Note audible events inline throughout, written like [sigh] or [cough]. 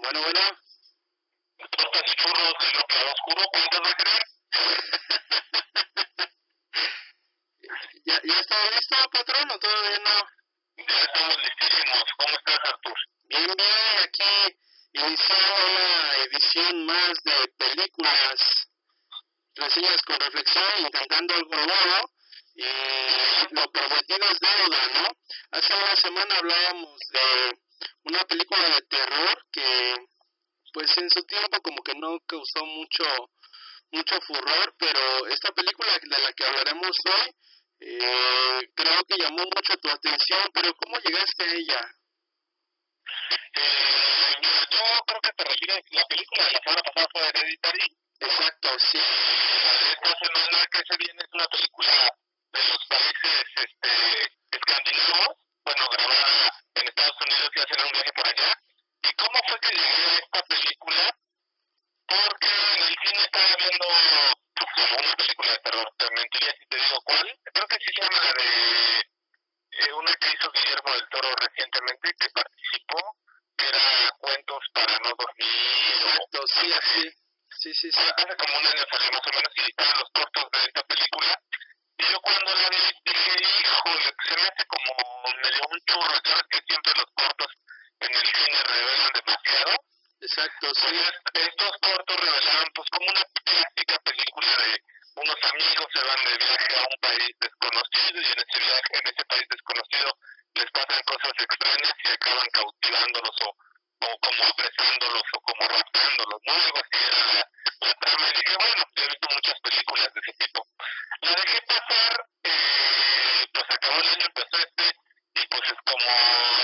Bueno, bueno. Y churros de lo que oscuro, ¿cuántos va a creer? [laughs] ¿Ya, ¿Ya está listo, patrón, o todavía no? Ya estamos listísimos. ¿Cómo estás, Artur? Bien, bien, aquí iniciando una edición más de películas, reseñas con reflexión, intentando algo nuevo y lo prometido es deuda, ¿no? Hace una semana hablábamos de una película de terror que pues en su tiempo como que no causó mucho mucho furor, pero esta película de la que hablaremos hoy eh, creo que llamó mucho tu atención, pero ¿cómo llegaste a ella? Eh, yo creo que te refieres, la película de la semana pasada fue Hereditary. Exacto, sí. La de esta semana que se viene es una película de los países este, escandinavos, bueno, grabada en Estados Unidos y hacer un viaje por allá. ¿Y cómo fue que llegué a esta película? Porque en el cine estaba viendo pues, una película de terror, te mentiría si te digo cuál. Creo que sí se llama la de eh, una que hizo Guillermo del Toro recientemente, que participó, que era Cuentos para no dormir. Exacto, sí, así. Sí, sí, sí. Hace como un año salió más o menos y estaban los cortos de esta película. Y yo cuando la vi dije, híjole, se me hace como medio un churro. Sabes que siempre los cortos en el cine revelan demasiado. Exacto, sí. est- estos cortos revelaban pues como una clásica película de unos amigos se van de viaje a un país desconocido y en ese viaje, en ese país desconocido les pasan cosas extrañas y acaban cautivándolos o, o como apresándolos o como raptándolos, ¿no? Algo así era la, la trama y dije, bueno, yo he visto muchas películas de ese tipo. La dejé pasar, eh, pues acabó el año, empezó este y pues es como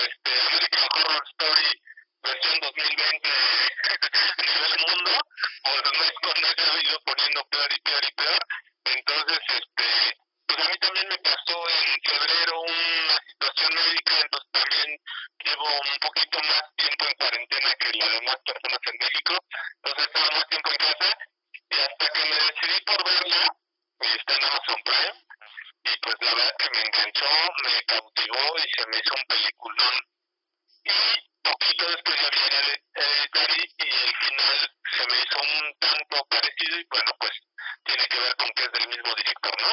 este American Horror Story versión 2020 a nivel mundo, pues no es cuando se ha ido poniendo peor y peor y peor. Entonces, este, pues a mí también me pasó en febrero una situación médica, entonces también llevo un poquito más tiempo en las demás personas en México, entonces estaba más tiempo en casa y hasta que me decidí por verla, y está en Amazon Prime, y pues la verdad que me enganchó, me cautivó y se me hizo un peliculón. Y poquito después ya vi Hered- Hereditary y el final se me hizo un tanto parecido y bueno, pues tiene que ver con que es del mismo director, ¿no?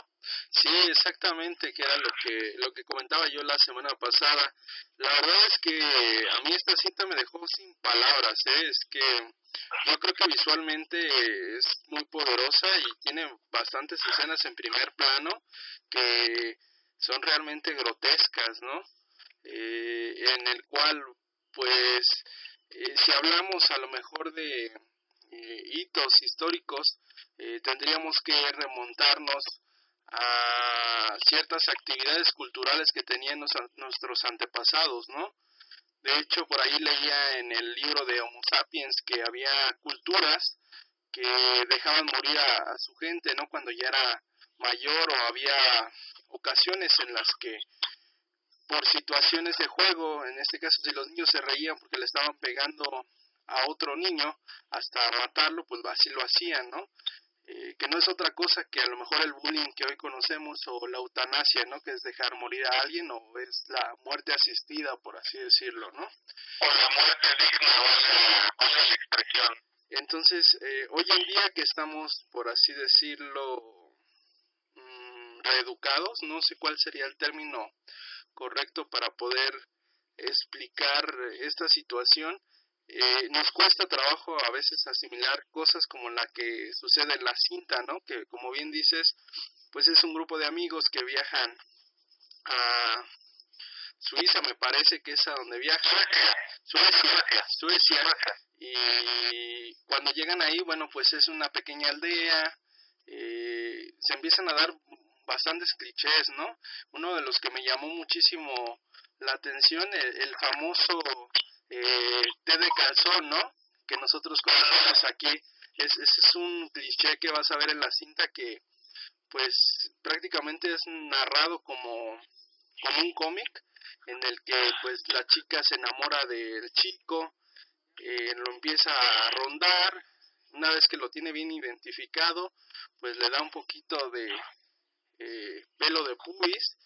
Sí, exactamente, que era lo que lo que comentaba yo la semana pasada. La verdad es que a mí esta cinta me dejó sin palabras, ¿eh? es que yo creo que visualmente es muy poderosa y tiene bastantes escenas en primer plano que son realmente grotescas, ¿no? Eh, en el cual, pues, eh, si hablamos a lo mejor de eh, hitos históricos, eh, tendríamos que remontarnos a ciertas actividades culturales que tenían nuestros antepasados, ¿no? De hecho, por ahí leía en el libro de Homo sapiens que había culturas que dejaban morir a, a su gente, ¿no? Cuando ya era mayor o había ocasiones en las que por situaciones de juego, en este caso si los niños se reían porque le estaban pegando a otro niño hasta matarlo, pues así lo hacían, ¿no? Eh, que no es otra cosa que a lo mejor el bullying que hoy conocemos o la eutanasia, ¿no? Que es dejar morir a alguien o es la muerte asistida, por así decirlo, ¿no? O la muerte digna, valga la expresión. Entonces, eh, hoy en día que estamos, por así decirlo, mm, reeducados, no sé cuál sería el término correcto para poder explicar esta situación, eh, nos cuesta trabajo a veces asimilar cosas como la que sucede en la cinta, ¿no? Que como bien dices, pues es un grupo de amigos que viajan a Suiza, me parece que es a donde viajan. Suecia, Suecia, y cuando llegan ahí, bueno, pues es una pequeña aldea, eh, se empiezan a dar bastantes clichés, ¿no? Uno de los que me llamó muchísimo la atención, el, el famoso eh, té de calzón, ¿no? Que nosotros conocemos aquí, es, ese es un cliché que vas a ver en la cinta que, pues, prácticamente es narrado como, como un cómic, en el que, pues, la chica se enamora del chico, eh, lo empieza a rondar, una vez que lo tiene bien identificado, pues le da un poquito de eh, pelo de pubis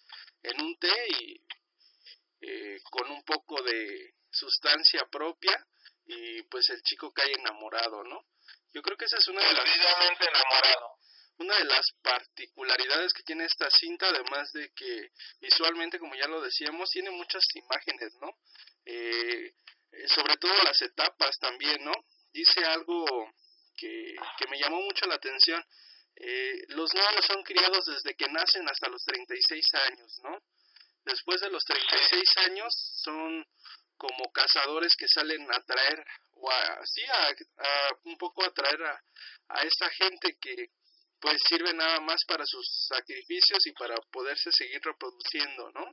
en un té y eh, con un poco de sustancia propia y pues el chico cae enamorado, ¿no? Yo creo que esa es una de las enamorado. Una de las particularidades que tiene esta cinta, además de que visualmente, como ya lo decíamos, tiene muchas imágenes, ¿no? Eh, eh, sobre todo las etapas también, ¿no? Dice algo que, que me llamó mucho la atención. Eh, los niños son criados desde que nacen hasta los 36 años, ¿no? Después de los 36 años son como cazadores que salen a traer, o así, a, un poco a traer a, a esta gente que pues sirve nada más para sus sacrificios y para poderse seguir reproduciendo, ¿no?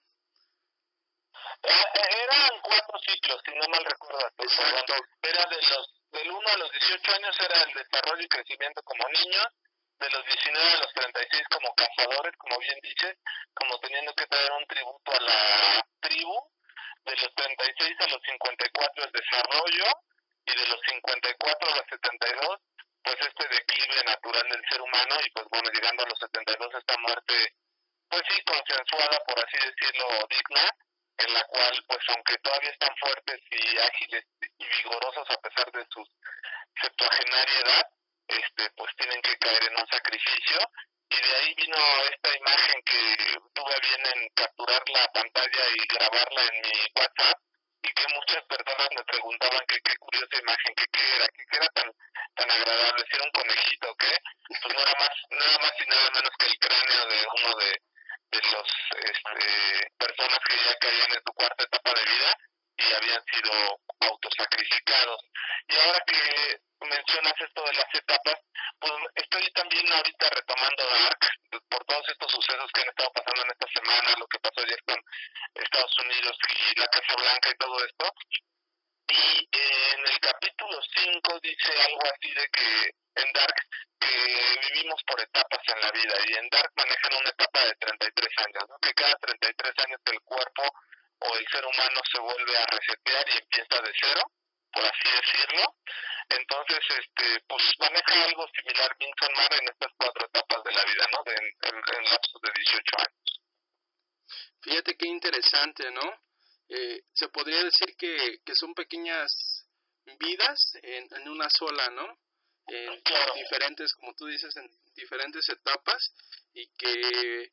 Eh, eran cuatro ciclos, si no mal recuerdo. Exacto. Era de los, del 1 a los 18 años era el desarrollo y crecimiento como niños, de los 19 a los 36 como cazadores, como bien dices, como teniendo que traer un tributo a la tribu, de los 36 a los 54 el desarrollo, y de los 54 a los 72, pues este declive natural del ser humano, y pues bueno, llegando a los 72 esta muerte, pues sí, consensuada, por así decirlo, digna, en la cual, pues aunque todavía están fuertes y ágiles y vigorosos a pesar de su septuagenaria edad, este, pues tienen que caer en un sacrificio y de ahí vino esta imagen que tuve bien en capturar la pantalla y grabarla en mi WhatsApp y que muchas personas me preguntaban que qué curiosa imagen, que qué era, que qué era tan tan agradable, si era un conejito, ¿qué? Pues no era más, nada más y nada menos que el cráneo de uno de podría decir que, que son pequeñas vidas en, en una sola, ¿no? en diferentes, como tú dices, en diferentes etapas y que eh,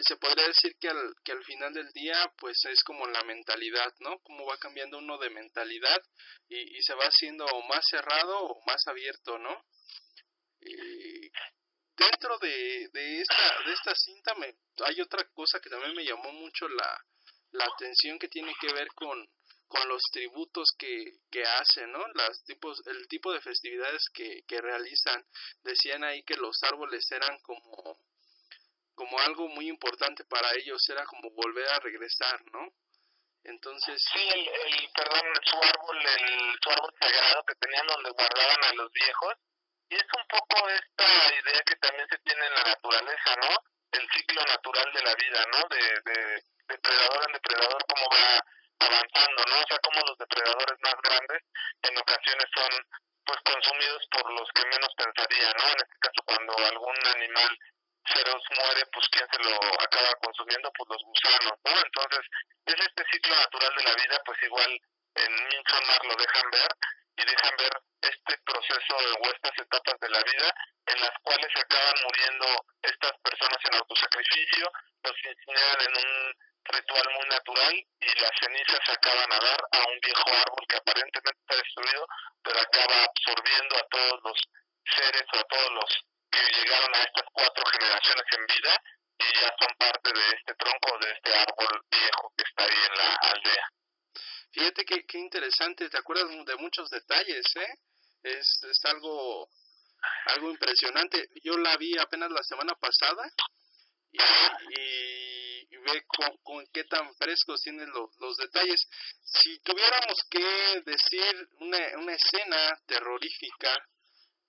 se podría decir que al, que al final del día pues es como la mentalidad, ¿no? Cómo va cambiando uno de mentalidad y, y se va haciendo más cerrado o más abierto, ¿no? Y dentro de, de, esta, de esta cinta me, hay otra cosa que también me llamó mucho la, la atención que tiene que ver con, con los tributos que, que hacen, ¿no? Las tipos, el tipo de festividades que, que realizan. Decían ahí que los árboles eran como, como algo muy importante para ellos, era como volver a regresar, ¿no? Entonces... Sí, el, el perdón, su árbol, el, su árbol sagrado que tenían donde guardaban a los viejos. Y es un poco esta idea que también se tiene en la naturaleza, ¿no? El ciclo natural de la vida, ¿no? De, de depredador en depredador, cómo va avanzando, ¿no? O sea, como los depredadores más grandes en ocasiones son pues consumidos por los que menos pensaría, ¿no? En este caso cuando algún animal feroz muere, pues quién se lo acaba consumiendo, pues los gusanos, ¿no? Entonces, es este ciclo natural de la vida, pues igual en Midsommar lo dejan ver y dejan ver este proceso o estas etapas de la vida en las cuales se acaban muriendo estas personas en autosacrificio, los incineran en un ritual muy natural y las cenizas acaban a dar a un viejo árbol que aparentemente está destruido, pero acaba absorbiendo a todos los seres o a todos los que llegaron a estas cuatro generaciones en vida y ya son parte de este tronco, de este árbol viejo que está ahí en la aldea. Fíjate qué, qué interesante, te acuerdas de muchos detalles, ¿eh? Es, es algo, algo impresionante. Yo la vi apenas la semana pasada y y ve con, qué tan frescos tienen los detalles. Si tuviéramos que decir una, una escena terrorífica,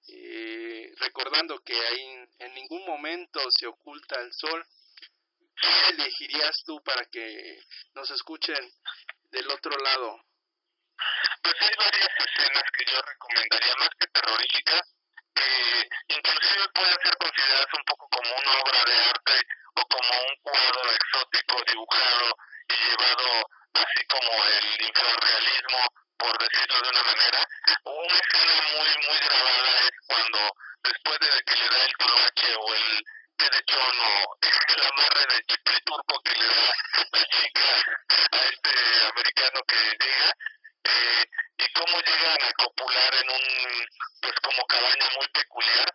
eh, recordando que ahí en ningún momento se oculta el sol, ¿qué elegirías tú para que nos escuchen del otro lado? Pues hay varias escenas que yo recomendaría, más que terroríficas, que inclusive pueden ser consideradas un poco como una obra de arte como un cuadro exótico dibujado y llevado así como el infrarrealismo, por decirlo de una manera. Una escena muy, muy grabada es cuando, después de que le da el cloache o el té de chono, el amarre de triple turbo que le da la chica a este americano que llega, eh, y cómo llegan a copular en un, pues como cabaña muy peculiar,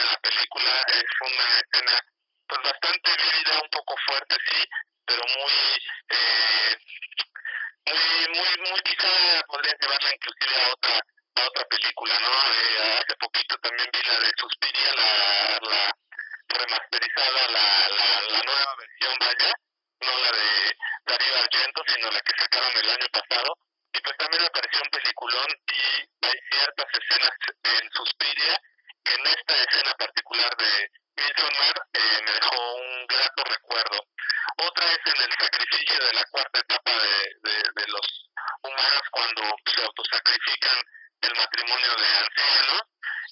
en la película. Es una escena pues bastante vívida, un poco fuerte, sí, pero muy... Eh, muy, muy, muy quizá podría llevarla inclusive a otra a otra película, ¿no? Eh, hace poquito también vi la de Suspiria, la, la remasterizada, la, la, la nueva versión, vaya, no la de Darío Argento, sino la que sacaron el año pasado, y pues también me pareció un peliculón y hay ciertas escenas en Suspiria que en esta escena particular de Midsommar eh, me dejó un grato recuerdo. Otra es en el sacrificio de la cuarta etapa de, de, de los humanos cuando se autosacrifican el matrimonio de ancianos.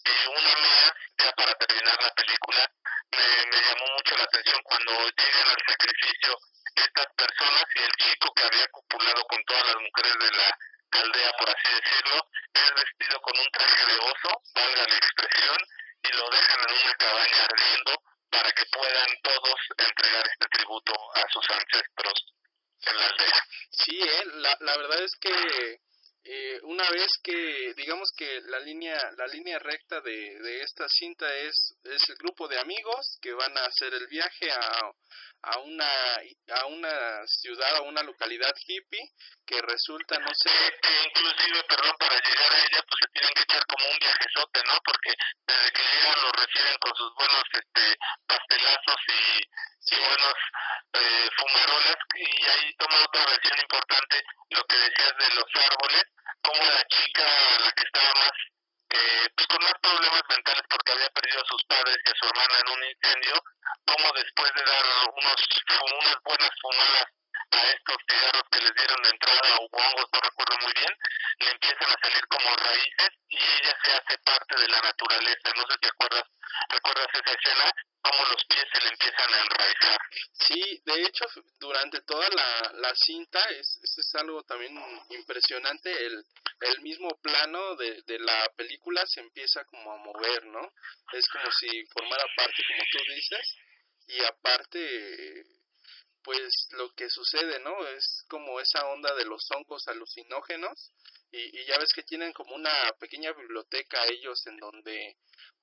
Y una más, ya para terminar la película, me, me llamó mucho la atención cuando llegan al sacrificio estas personas y el chico que había con todas las mujeres de la aldea, por así decirlo, es vestido con un traje de oso, valga la expresión, y lo dejan en una cabaña ardiendo para que puedan todos entregar este tributo a sus ancestros en la aldea. Sí, eh, la, la verdad es que eh, una vez que digamos que la línea la línea recta de, de esta cinta es es el grupo de amigos que van a hacer el viaje a, a una a una ciudad a una localidad hippie que resulta no sé que inclusive perdón para llegar a ella pues se tienen que echar como un viajezote no porque desde que llegan lo reciben con sus buenos este pastelazos y, y buenos eh, fumarolas. Y ahí toma otra versión importante lo que decías de los árboles como la chica la que estaba más eh, pues con más problemas mentales porque había perdido a sus padres y a su hermana en un incendio como después de dar unos unas buenas fumadas a estos cigarros que les dieron de entrada o hongos, no recuerdo muy bien, le empiezan a salir como raíces y ella se hace parte de la naturaleza. No sé si acuerdas, recuerdas esa escena, cómo los pies se le empiezan a enraizar. Sí, de hecho, durante toda la, la cinta es, es, es algo también impresionante. El, el mismo plano de, de la película se como a mover, ¿no? Es como si formara parte, como tú dices, y aparte, pues lo que sucede, ¿no? Es como esa onda de los hongos alucinógenos. Y, y ya ves que tienen como una pequeña biblioteca ellos en donde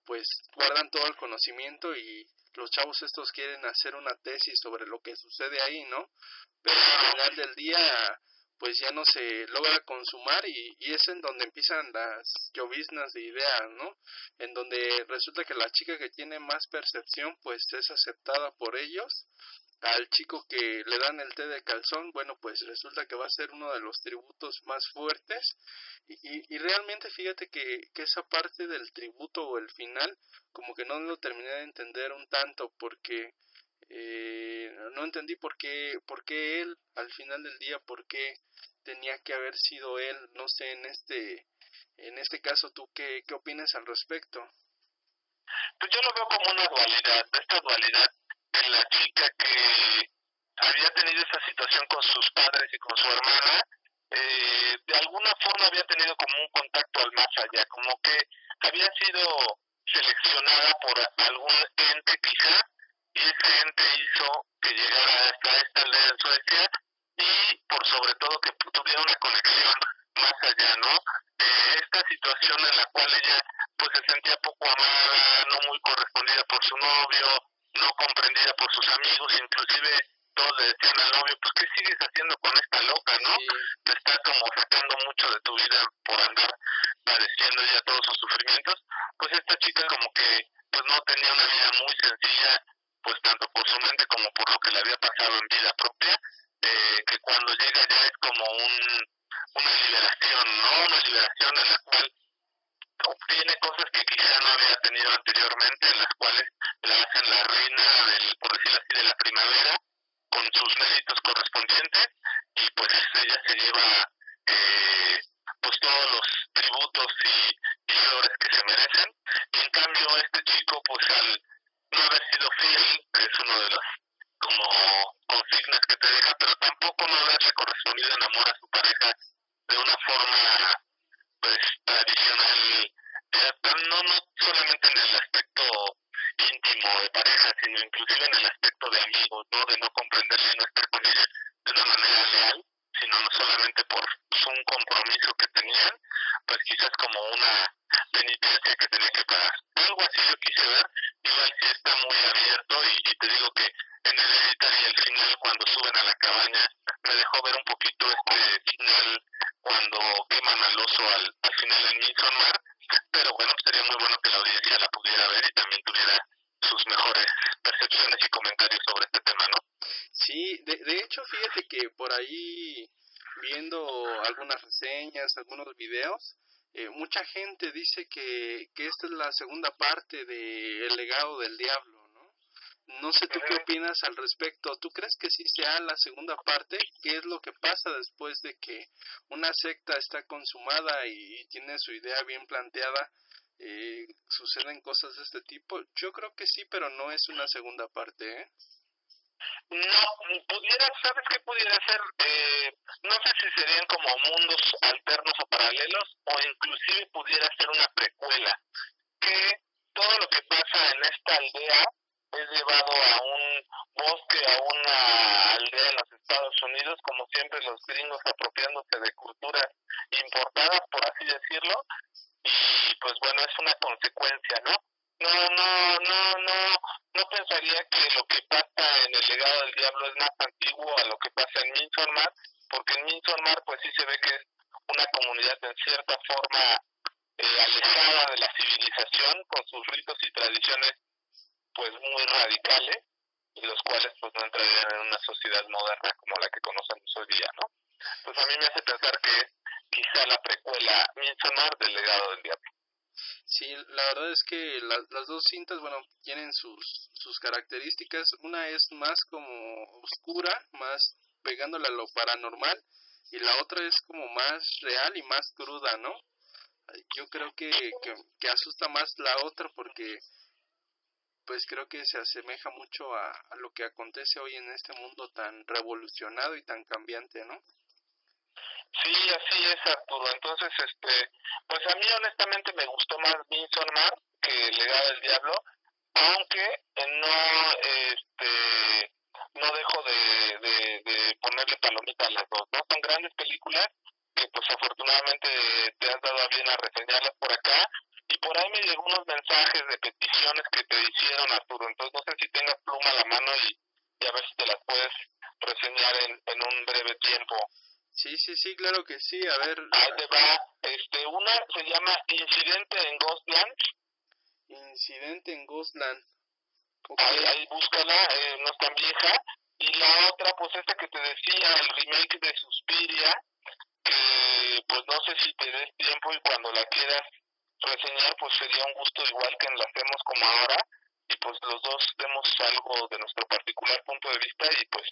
pues guardan todo el conocimiento y los chavos estos quieren hacer una tesis sobre lo que sucede ahí, ¿no? Pero al final del día, pues ya no se logra consumar y, y es en donde empiezan las lloviznas de ideas, ¿no? En donde resulta que la chica que tiene más percepción, pues es aceptada por ellos. Al chico que le dan el té de calzón, bueno, pues resulta que va a ser uno de los tributos más fuertes. Y, y, y realmente fíjate que, que esa parte del tributo o el final, como que no lo terminé de entender un tanto, porque eh, no entendí por qué, por qué él, al final del día, por qué tenía que haber sido él, no sé, en este, en este caso, ¿tú qué, qué opinas al respecto? Pues yo lo veo como una dualidad, esta dualidad de la chica que había tenido esa situación con sus padres y con su hermana, eh, de alguna forma había tenido como un contacto al más allá, como que había sido seleccionada por algún ente quizá, y ese ente hizo que llegara hasta esta aldea en Suecia y por sobre todo que tuviera una conexión más allá, ¿no? Eh, esta situación en la cual ella pues se sentía poco amada, no muy correspondida por su novio, no comprendida por sus amigos, inclusive todos le decían al novio, pues ¿qué sigues haciendo con esta loca, no? Sí. Te está como sacando mucho de tu vida por andar padeciendo ya todos sus sufrimientos. Pues esta chica como que pues no tenía una vida muy sencilla, pues tanto por su mente como por lo que le había pasado en vida propia, eh, que cuando llega ya es como un, una liberación, ¿no? Una liberación en la cual obtiene cosas que quizá no había tenido anteriormente, en las cuales la hacen la reina, del, por decirlo así, de la primavera, con sus méritos correspondientes, y pues ella se lleva eh, pues todos los tributos y, y que se merecen. Y en cambio este chico, pues al no haber sido fiel, es uno de los como consignas que te deja, pero tampoco no haberle correspondido en amor a su pareja de una forma pues tradicional, no, no solamente en el aspecto íntimo de pareja, sino inclusive en el aspecto de amigos, ¿no? De no comprenderle no estar con ella de una manera leal, sino no solamente por pues, un compromiso que tenían, pues quizás como una penitencia que tenía que pagar. Algo así yo quise ver, igual si está muy abierto y, te digo que en el editar final cuando suben a la cabaña me dejó ver un poquito este final cuando queman al oso al, al final en Midsommar, pero bueno, sería muy bueno que la audiencia la pudiera ver y también tuviera sus mejores percepciones y comentarios sobre este tema, ¿no? Sí, de, de hecho, fíjate que por ahí viendo algunas reseñas, eh, mucha gente dice que, que esta es la segunda parte de El legado del diablo, ¿no? No sé tú qué opinas al respecto. ¿Tú crees que sí sea la segunda parte? ¿Qué es lo que pasa después de que una secta está consumada y, tiene su idea bien planteada? Eh, ¿Suceden cosas de este tipo? Yo creo que sí, pero no es una segunda parte, ¿eh? No, pudiera, ¿sabes qué pudiera ser? Eh, no sé si serían como mundos alternos o paralelos, o inclusive pudiera ser una precuela, que todo lo que pasa en esta aldea es llevado a un bosque, a una aldea en los Estados Unidos, como siempre los gringos apropiándose de culturas importadas, por así decirlo, y pues bueno, es una consecuencia, ¿no? no, no, no, no, no pensaría que lo que pasa en el legado del diablo es más antiguo a lo que pasa en Midsommar, porque en Midsommar pues sí se ve que es una comunidad en cierta forma eh, alejada de la civilización, con sus ritos y tradiciones pues muy radicales, y los cuales pues no entrarían en una sociedad moderna como la que conocemos hoy día, ¿no? Pues a mí me hace pensar que quizá la precuela Midsommar del legado del diablo. Sí, la verdad es que las dos cintas, bueno, tienen sus, sus características. Una es más como oscura, más pegándole a lo paranormal, y la otra es como más real y más cruda, ¿no? Yo creo que, que, asusta más la otra porque pues creo que se asemeja mucho a, lo que acontece hoy en este mundo tan revolucionado y tan cambiante, ¿no? Sí, así es, Arturo. Entonces, este, pues a mí honestamente me gustó más Midsommar que Legado del Diablo, aunque no, este, no dejo de, de, de ponerle palomita a las dos, ¿no? Son grandes películas que pues afortunadamente te has dado a bien a reseñarlas por acá y por ahí me llegó unos mensajes de peticiones que te hicieron Arturo, entonces no sé si tengas pluma a la mano y, y a ver si te las puedes reseñar en, en un breve tiempo. Sí, sí, sí, claro que sí. A ver. Ahí te va. Este, una se llama Incidente en Ghostland. Incidente en Ghostland. Ahí, ahí búscala, eh, no es tan vieja. Y la otra, pues esta que te decía, el remake de Suspiria, que pues no sé si te des tiempo y cuando la quieras reseñar, pues sería un gusto igual que la hacemos como ahora. Y pues los dos demos algo de nuestro particular punto de vista y pues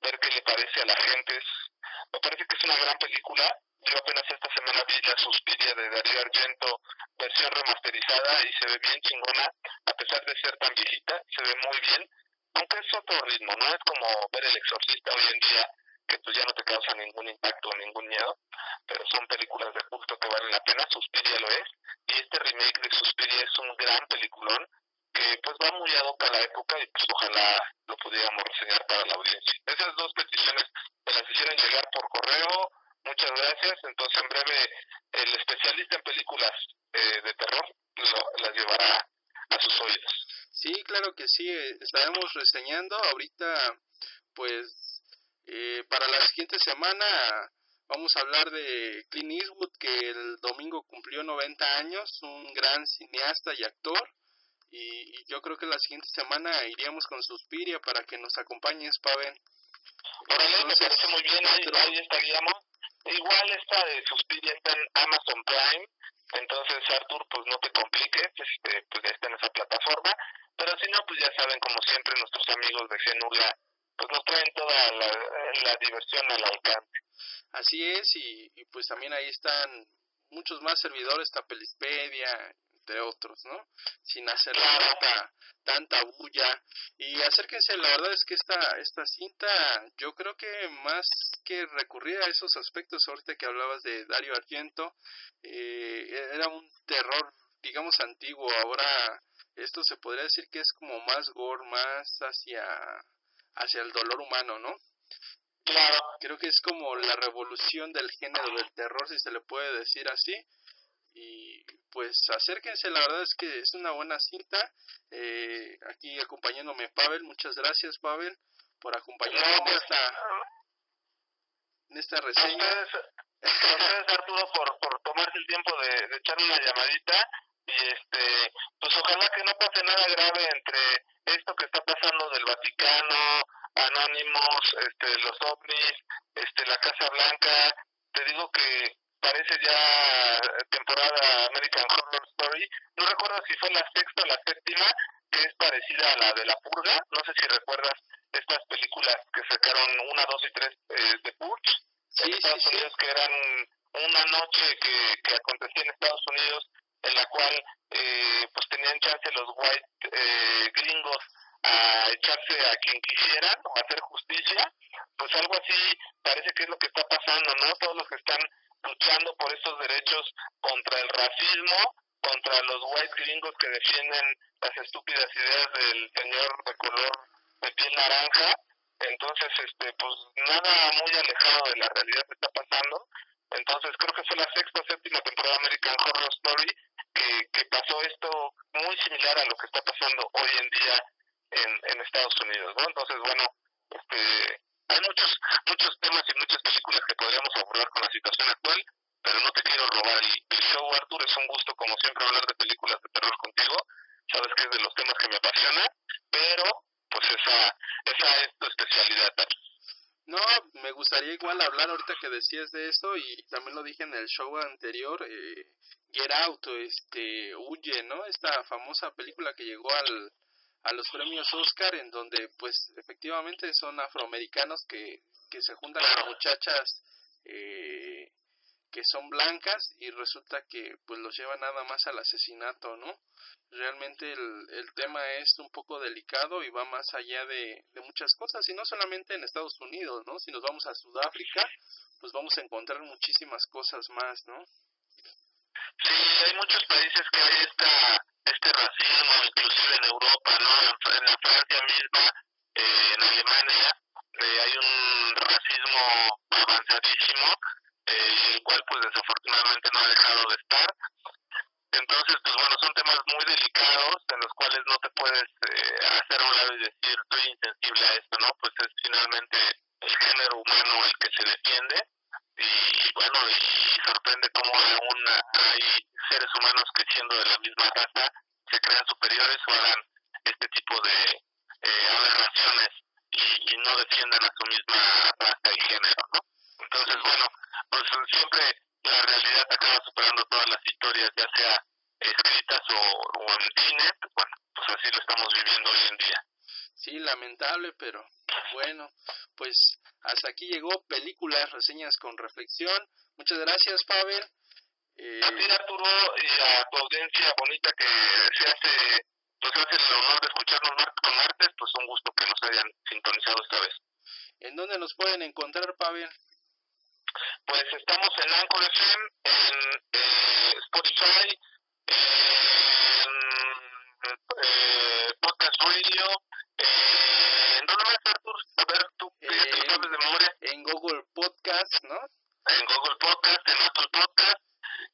ver qué le parece a la gente. me parece que es una gran película. Yo apenas esta semana vi la Suspiria de Darío Argento, versión remasterizada, y se ve bien chingona, a pesar de ser tan viejita, se ve muy bien. Aunque es otro ritmo, no es como ver El Exorcista hoy en día, que pues ya no te causa ningún impacto ningún miedo, pero son películas de culto que valen la pena, Suspiria lo es, y este remake de Suspiria es un gran peliculón, que pues va muy ad hoc la época y pues ojalá lo pudiéramos reseñar para la audiencia. Esas dos peticiones me las hicieron llegar por correo, muchas gracias, entonces en breve el especialista en películas eh, de terror las llevará a sus oídos. Sí, claro que sí, eh, estaremos reseñando ahorita pues eh, para la siguiente semana vamos a hablar de Clint Eastwood que el domingo cumplió 90 años, un gran cineasta y actor y, yo creo que la siguiente semana iríamos con Suspiria para que nos acompañes, Pavel. Órale, me parece muy bien, ahí, estaríamos. Igual esta de Suspiria está en Amazon Prime, entonces Arthur, pues no te compliques, este, pues ya está en esa plataforma, pero si no, pues ya saben, como siempre, nuestros amigos de Genula, pues nos traen toda la, la diversión al alcance. Así es, y, y pues también ahí están muchos más servidores, está Pelispedia, entre otros, ¿no? Sin hacer tanta, tanta bulla. Y acérquense, la verdad es que esta, esta cinta, yo creo que más que recurrir a esos aspectos, ahorita que hablabas de Dario Argento, eh, era un terror, digamos, antiguo. Ahora, esto se podría decir que es como más gore, más hacia, hacia el dolor humano, ¿no? Claro. Creo que es como la revolución del género del terror, si se le puede decir así. Y pues acérquense, la verdad es que es una buena cinta. Eh, aquí acompañándome Pavel, muchas gracias Pavel por acompañarme en esta, en esta reseña. Gracias Arturo por, por tomarse el tiempo de, de echar una llamadita y este pues ojalá que no pase nada grave entre esto que está pasando del Vaticano, Anónimos, este, los ovnis, este, la Casa Blanca. Te digo que parece ya temporada American Horror Story. No recuerdo si fue la sexta o la séptima, que es parecida a la de La Purga. No sé si recuerdas estas películas que sacaron una, dos y tres eh, de Purge sí, en Estados sí, Unidos, que eran una noche que, que acontecía en Estados Unidos, en la cual eh, pues tenían chance los white eh, gringos a echarse a quien quisieran o a hacer justicia, pues algo así parece que es lo que está pasando, ¿no? Todos los que están luchando por estos derechos contra el racismo, contra los white gringos que defienden las estúpidas ideas del señor de color de piel naranja, entonces este pues nada muy alejado de la realidad que está pasando, entonces creo que fue la sexta séptima temporada de American Horror Story que, que pasó esto muy similar a lo que está pasando hoy en día en, en Estados Unidos, ¿no? Entonces, bueno, este, hay muchos muchos temas y muchas películas que podríamos abordar con la situación actual, pero no te quiero robar el, el show, Arthur. Es un gusto, como siempre, hablar de películas de terror contigo. Sabes que es de los temas que me apasiona, pero pues esa, esa es tu especialidad, No, me gustaría igual hablar ahorita que decías de esto y también lo dije en el show anterior, eh, Get Out, este, Huye, ¿no? Esta famosa película que llegó al, a los premios Oscar en donde pues efectivamente son afroamericanos que, que se juntan con muchachas eh, que son blancas y resulta que pues los lleva nada más al asesinato, ¿no? Realmente el, el tema es un poco delicado y va más allá de, de muchas cosas y no solamente en Estados Unidos, ¿no? Si nos vamos a Sudáfrica, pues vamos a encontrar muchísimas cosas más, ¿no? Sí, hay muchos países que hay esta, este racismo, inclusive en Europa, ¿no? En, la Francia misma, eh, en Alemania, eh, hay un racismo avanzadísimo, eh, el cual pues desafortunadamente no ha dejado de estar. Entonces, pues bueno, son temas muy delicados en los cuales no te puedes eh, hacer un lado y decir, estoy insensible a esto, ¿no? Pues es finalmente el género humano el que se defiende y bueno, y sorprende cómo aún hay seres humanos que siendo de la misma raza se crean superiores o hagan este tipo de eh, aberraciones y, y no defiendan a su misma raza y género, ¿no? Entonces, bueno, pues siempre la realidad acaba superando todas las historias, ya sea escritas o, o en cine, bueno, pues así lo estamos viviendo hoy en día. Sí, lamentable, pero bueno, pues hasta aquí llegó películas, reseñas con reflexión. Muchas gracias, Pavel. Eh, A ti, Arturo, y a tu audiencia bonita que se hace, pues hace el honor de escucharnos martes con martes, pues un gusto que nos hayan sintonizado esta vez. ¿En dónde nos pueden encontrar, Pavel? Pues estamos en Anchor FM, en eh, Spotify, en eh, Podcast Radio, eh, ¿en dónde más, Artur? A ver, tú, Eh, sabes de memoria. En Google Podcast, ¿no? en Google Podcast, en Apple Podcast,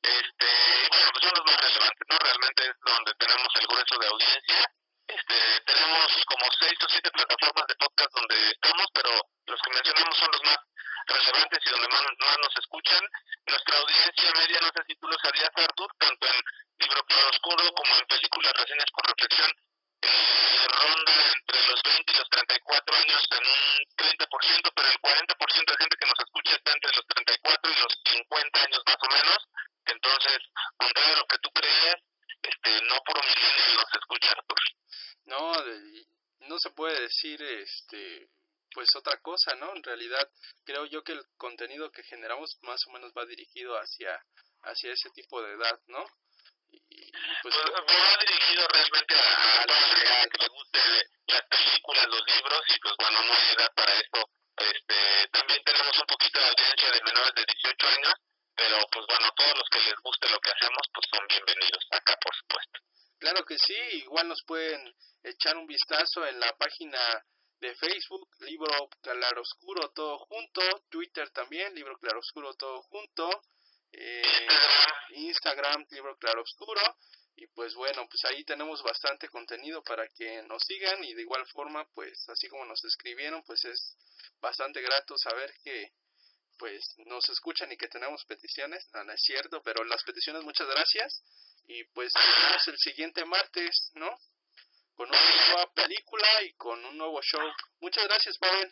este, bueno, pues son los más relevantes, ¿no? Realmente es donde tenemos el grueso de audiencia. Este, tenemos como seis o siete plataformas de podcast donde estamos, pero los que mencionamos son los más relevantes y donde más, nos escuchan. Nuestra audiencia media, no sé si tú lo sabías, Artur, tanto en Libro Oscuro como en películas reseñas con reflexión, eh, ronda entre los 20 y los 34 años en un 30%, pero el 40% de gente que nos escucha está entre los 34 y los 50 años más o menos. Entonces, contrario a lo que tú creías, este, no puro milenio nos escucha, Artur. No, no se puede decir, este, pues otra cosa, ¿no? En realidad, creo yo que el contenido que generamos más o menos va dirigido hacia, hacia ese tipo de edad, ¿no? Y, pues, pues va dirigido realmente a, a la que le guste las películas, los libros y pues bueno, no hay edad para esto. Este, también tenemos un poquito de audiencia de menores de 18 años, pero pues bueno, todos los que les guste lo que hacemos pues son bienvenidos acá, por supuesto. Claro que sí, igual nos pueden echar un vistazo en la página de Facebook, Libro Claroscuro todo junto, Twitter también, Libro Claroscuro todo junto, eh, Instagram, Libro Claroscuro, y pues bueno, pues ahí tenemos bastante contenido para que nos sigan y de igual forma, pues así como nos escribieron, pues es bastante grato saber que pues nos escuchan y que tenemos peticiones, no, es cierto, pero las peticiones muchas gracias y pues nos vemos el siguiente martes, ¿no? Con una nueva película y con un nuevo show. Muchas gracias, Pavel.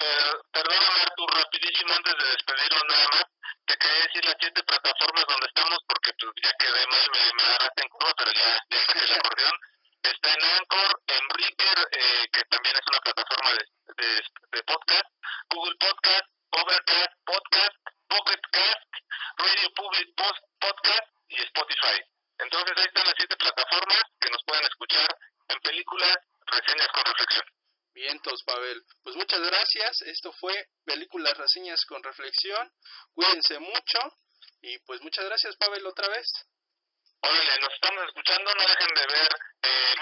Eh, Artur, rapidísimo, antes de despedirnos nada más, te quería decir las siete plataformas donde estamos, porque pues, ya quedé mal, me, me agarraste en curva, pero ya, ya saqué el acordeón. Está en Anchor, en Breaker, eh, que también es una plataforma de, de podcast, Google Podcast, Overcast, Podcast, Pocket Cast, Radio Public Post, Podcast y Spotify. Entonces ahí están las siete plataformas que nos pueden escuchar en películas, reseñas con reflexión. Vientos, Pavel. Pues Esto fue Películas, Reseñas con Reflexión. Cuídense mucho. Y pues muchas gracias, Pavel, otra vez. Órale, nos estamos escuchando. No dejen de ver eh,